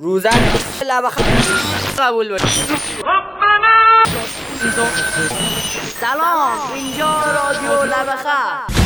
روزت لب قبول باشه سلام. اینجا رادیو لبخه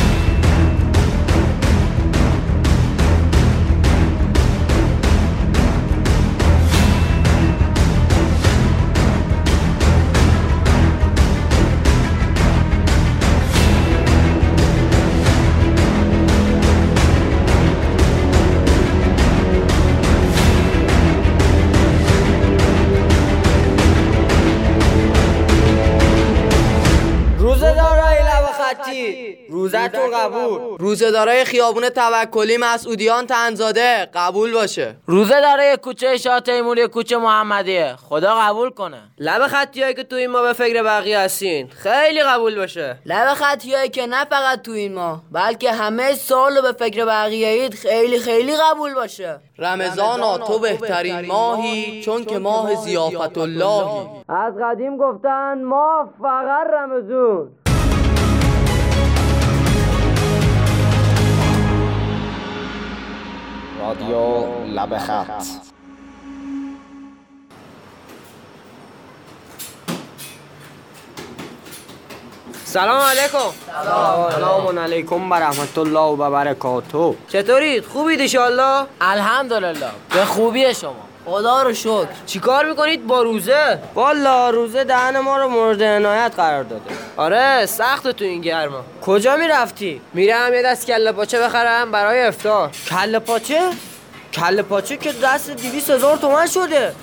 قبول. روزه دارای خیابون توکلی مسعودیان تنزاده قبول باشه. روزه داره کوچه شاه تیموری کوچه محمدیه. خدا قبول کنه. لب خطی هایی که تو این ما به فکر بقیه هستین خیلی قبول باشه. لب خطیایی که نه فقط تو این ماه بلکه همه سال به فکر بقیه اید خیلی خیلی قبول باشه. رمضانا تو بهترین ماهی چون که ماه زیافت اللهی از قدیم گفتن ما فقط رمزون رادیو لب خط. سلام علیکم. سلام. علیکم و رحمت الله و برکاته. چطورید؟ خوبید انشالله الحمدلله. به خوبی شما. خدا رو شکر. چیکار می‌کنید با روزه؟ والا روزه دهن ما رو مورد عنایت قرار داده. آره سخت تو این گرما. کجا می‌رفتی؟ میرم یه دست کله پاچه بخرم برای افطار کله پاچه؟ کله پاچه که دست دیویس هزار تومن شده.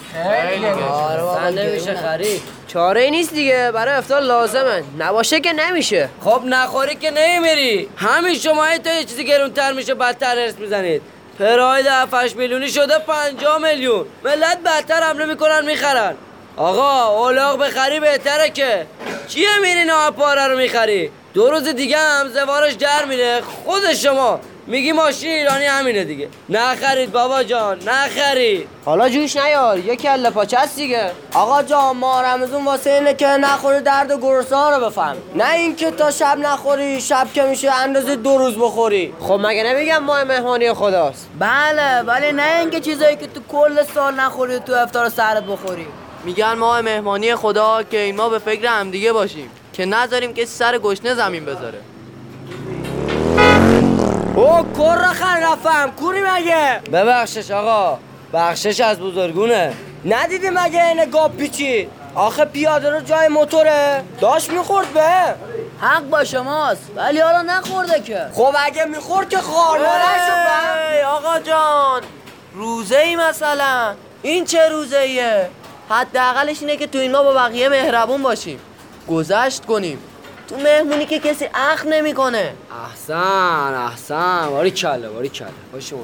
آره نمیشه خرید. چاره ای نیست دیگه برای افطار لازمه. نباشه که نمیشه. خب نخوری که نمیری. همین شما تا یه چیزی گرونتر میشه بدتر ارس می‌زنید. پراید 7 میلیونی شده 50 میلیون. ملت بدتر حمله می‌کنن می‌خرن. آقا اولاغ بخری بهتره که. چیه میری نه پاره رو می‌خری؟ دو روز دیگه هم زوارش در میره. خود شما میگی ماشین ایرانی همینه دیگه. نخرید بابا جان نخرید. حالا جوش نیار یه کله پاچه هست دیگه. آقا جان ما رمزون واسه اینه که نخوری درد گرسنه رو بفهم. نه اینکه تا شب نخوری شب که میشه اندازه دو روز بخوری. خب مگه نمیگم ماه مهمانی خداست؟ بله ولی نه اینکه چیزایی که تو کل سال نخوری تو افطار سرت بخوری. میگن ماه مهمانی خدا که این ما به فکر همدیگه باشیم. که نذاریم کسی سر گشنه زمین بذاره. او کر خر رفتم کوری مگه؟ ببخشش آقا بخشش از بزرگونه. ندیدی مگه این گاب پیچی؟ آخه پیاده رو جای موتوره. داشت می‌خورد به. حق با شماست ولی حالا نخورده که. خب اگه می‌خورد که خارمانه شد آقا جان روزه ای مثلا. این چه روزه ایه حداقلش اینه که تو این ما با بقیه مهربون باشیم. گذشت کنیم. تو مهمونی که کسی اخ نمی‌کنه. احسن احسن باری کله باری کله. باشه شما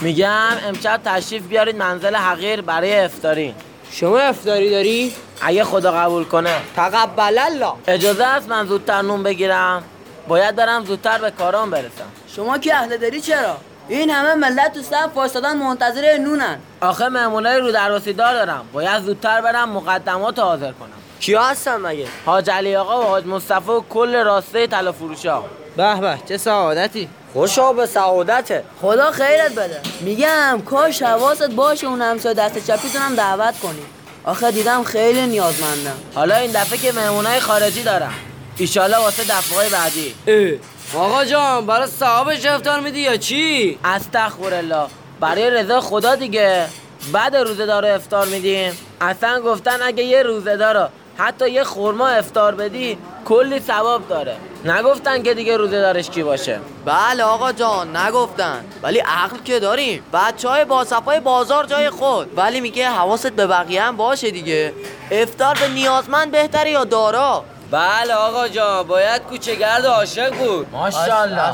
میگم امشب تشریف بیارید منزل حقیر برای افطاری. شما افطاری داری؟ اگه خدا قبول کنه. تقبل الله. اجازه است من زودتر نون بگیرم. باید برم زودتر به کارام برسم. شما که اهل داری چرا؟ این همه ملت تو صف وایسادن منتظر نونن. آخه مهمونای رو درواسی دار دارم. باید زودتر برم مقدمات رو حاضر کنم. کیا هستن مگه؟ حاج علی آقا و حاج مصطفی و کل راسته طلا فروشا. به به چه سعادتی. خوشا به سعادته. خدا خیرت بده. میگم کاش حواست باشه اون همسایه دست چپیتون هم دعوت کنی. آخه دیدم خیلی نیازمندم. حالا این دفعه که مهمونای خارجی دارم. ایشالله واسه دفعه بعدی. اه. آقا جان برای صاحبش افطار میدی یا چی؟ استغفرالله. برای رضا خدا دیگه. بعد روزه داره افطار میدیم. اصلا گفتن اگه یه روزه داره حتی یه خورما افطار بدی کلی ثواب داره. نگفتن که دیگه روزه دارش کی باشه. بله آقا جان نگفتن. ولی عقل که داریم. بچه های باصفای بازار جای خود. ولی میگه حواست به بقیه هم باشه دیگه. افطار به نیازمند بهتره یا دارا؟ بله آقا جان باید کوچه‌گرد و عاشق بود. ماشاءالله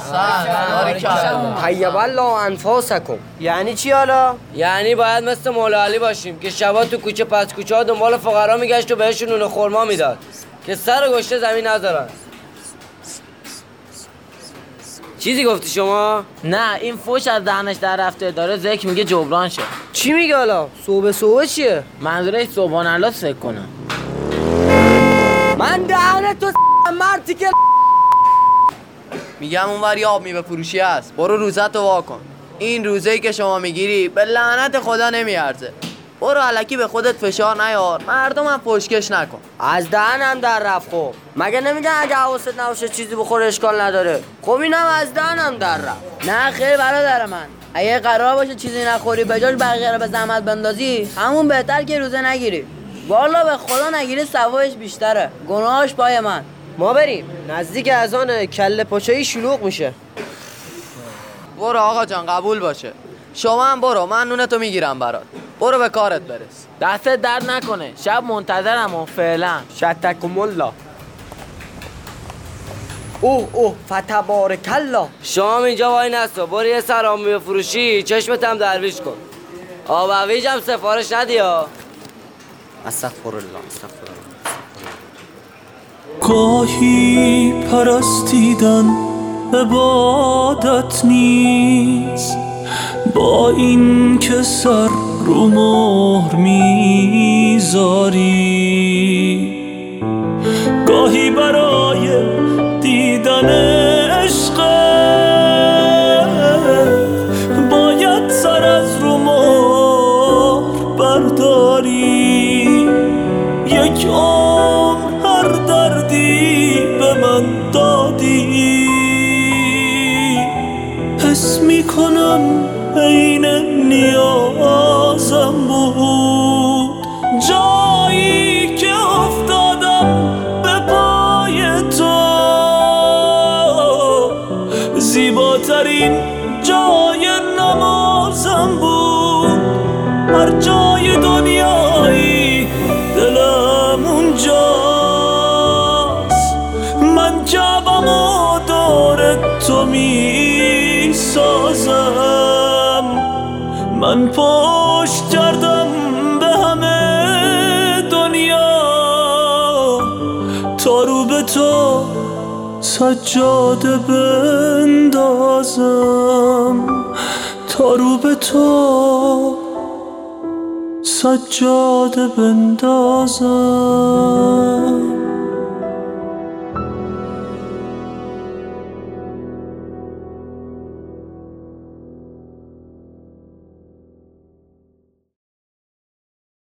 طیب الله انفاسکم. یعنی چی حالا؟ یعنی باید مثل مولا علی باشیم که شبا تو کوچه پس کوچه ها دنبال فقرا میگشت و بهشون نون خورما می‌داد. که سر گشته زمین نذارن چیزی گفتی شما؟ نه این فوش از دهنش در رفته داره ذکر میگه جبران شه چی میگه حالا؟ صبح صبح چیه؟ منظورش سبحان الله سکر کنم. من دهن تو مردی که میگم اونور یه آب میوه فروشی هست. برو روزت رو واکن این روزه ای که شما می‌گیری به لعنت خدا نمیارزه. برو علکی به خودت فشار نیار. مردم هم پشکش نکن. از دهنم در رفت خب. مگه نمیگن اگه حواست نباشه چیزی بخوره اشکال نداره؟ خب اینم از دهنم در رفت. نه خیر برادر من. اگه قرار باشه چیزی نخوری به جاش بقیه رو به زحمت بندازی همون بهتر که روزه نگیری. والا به خدا نگیری ثوابش بیشتره. گناهاش پای من. ما بریم. نزدیک از آن کله پاچه‌ای شلوغ میشه. برو آقا جان قبول باشه. شما هم برو من نونتو می‌گیرم برات. برو به کارت برس. دستت درد نکنه. شب منتظرم و فعلا. شتکم الله اوه اوه فتبارک الله شام اینجا وای نستا برو یه سرامی فروشی. چشمت هم درویش کن. آب هم سفارش ندی ها. استغفر الله استغفر الله گاهی پرستیدن عبادت نیست. با این که سر رو مهر می‌ذاری. گاهی برای هر جای دنیایی دلم اونجاست. من جبم و دور تو می سازم من پشت کردم به همه دنیا. تا رو به تو سجاده بندازم. تا رو به تو سجاده بندازم.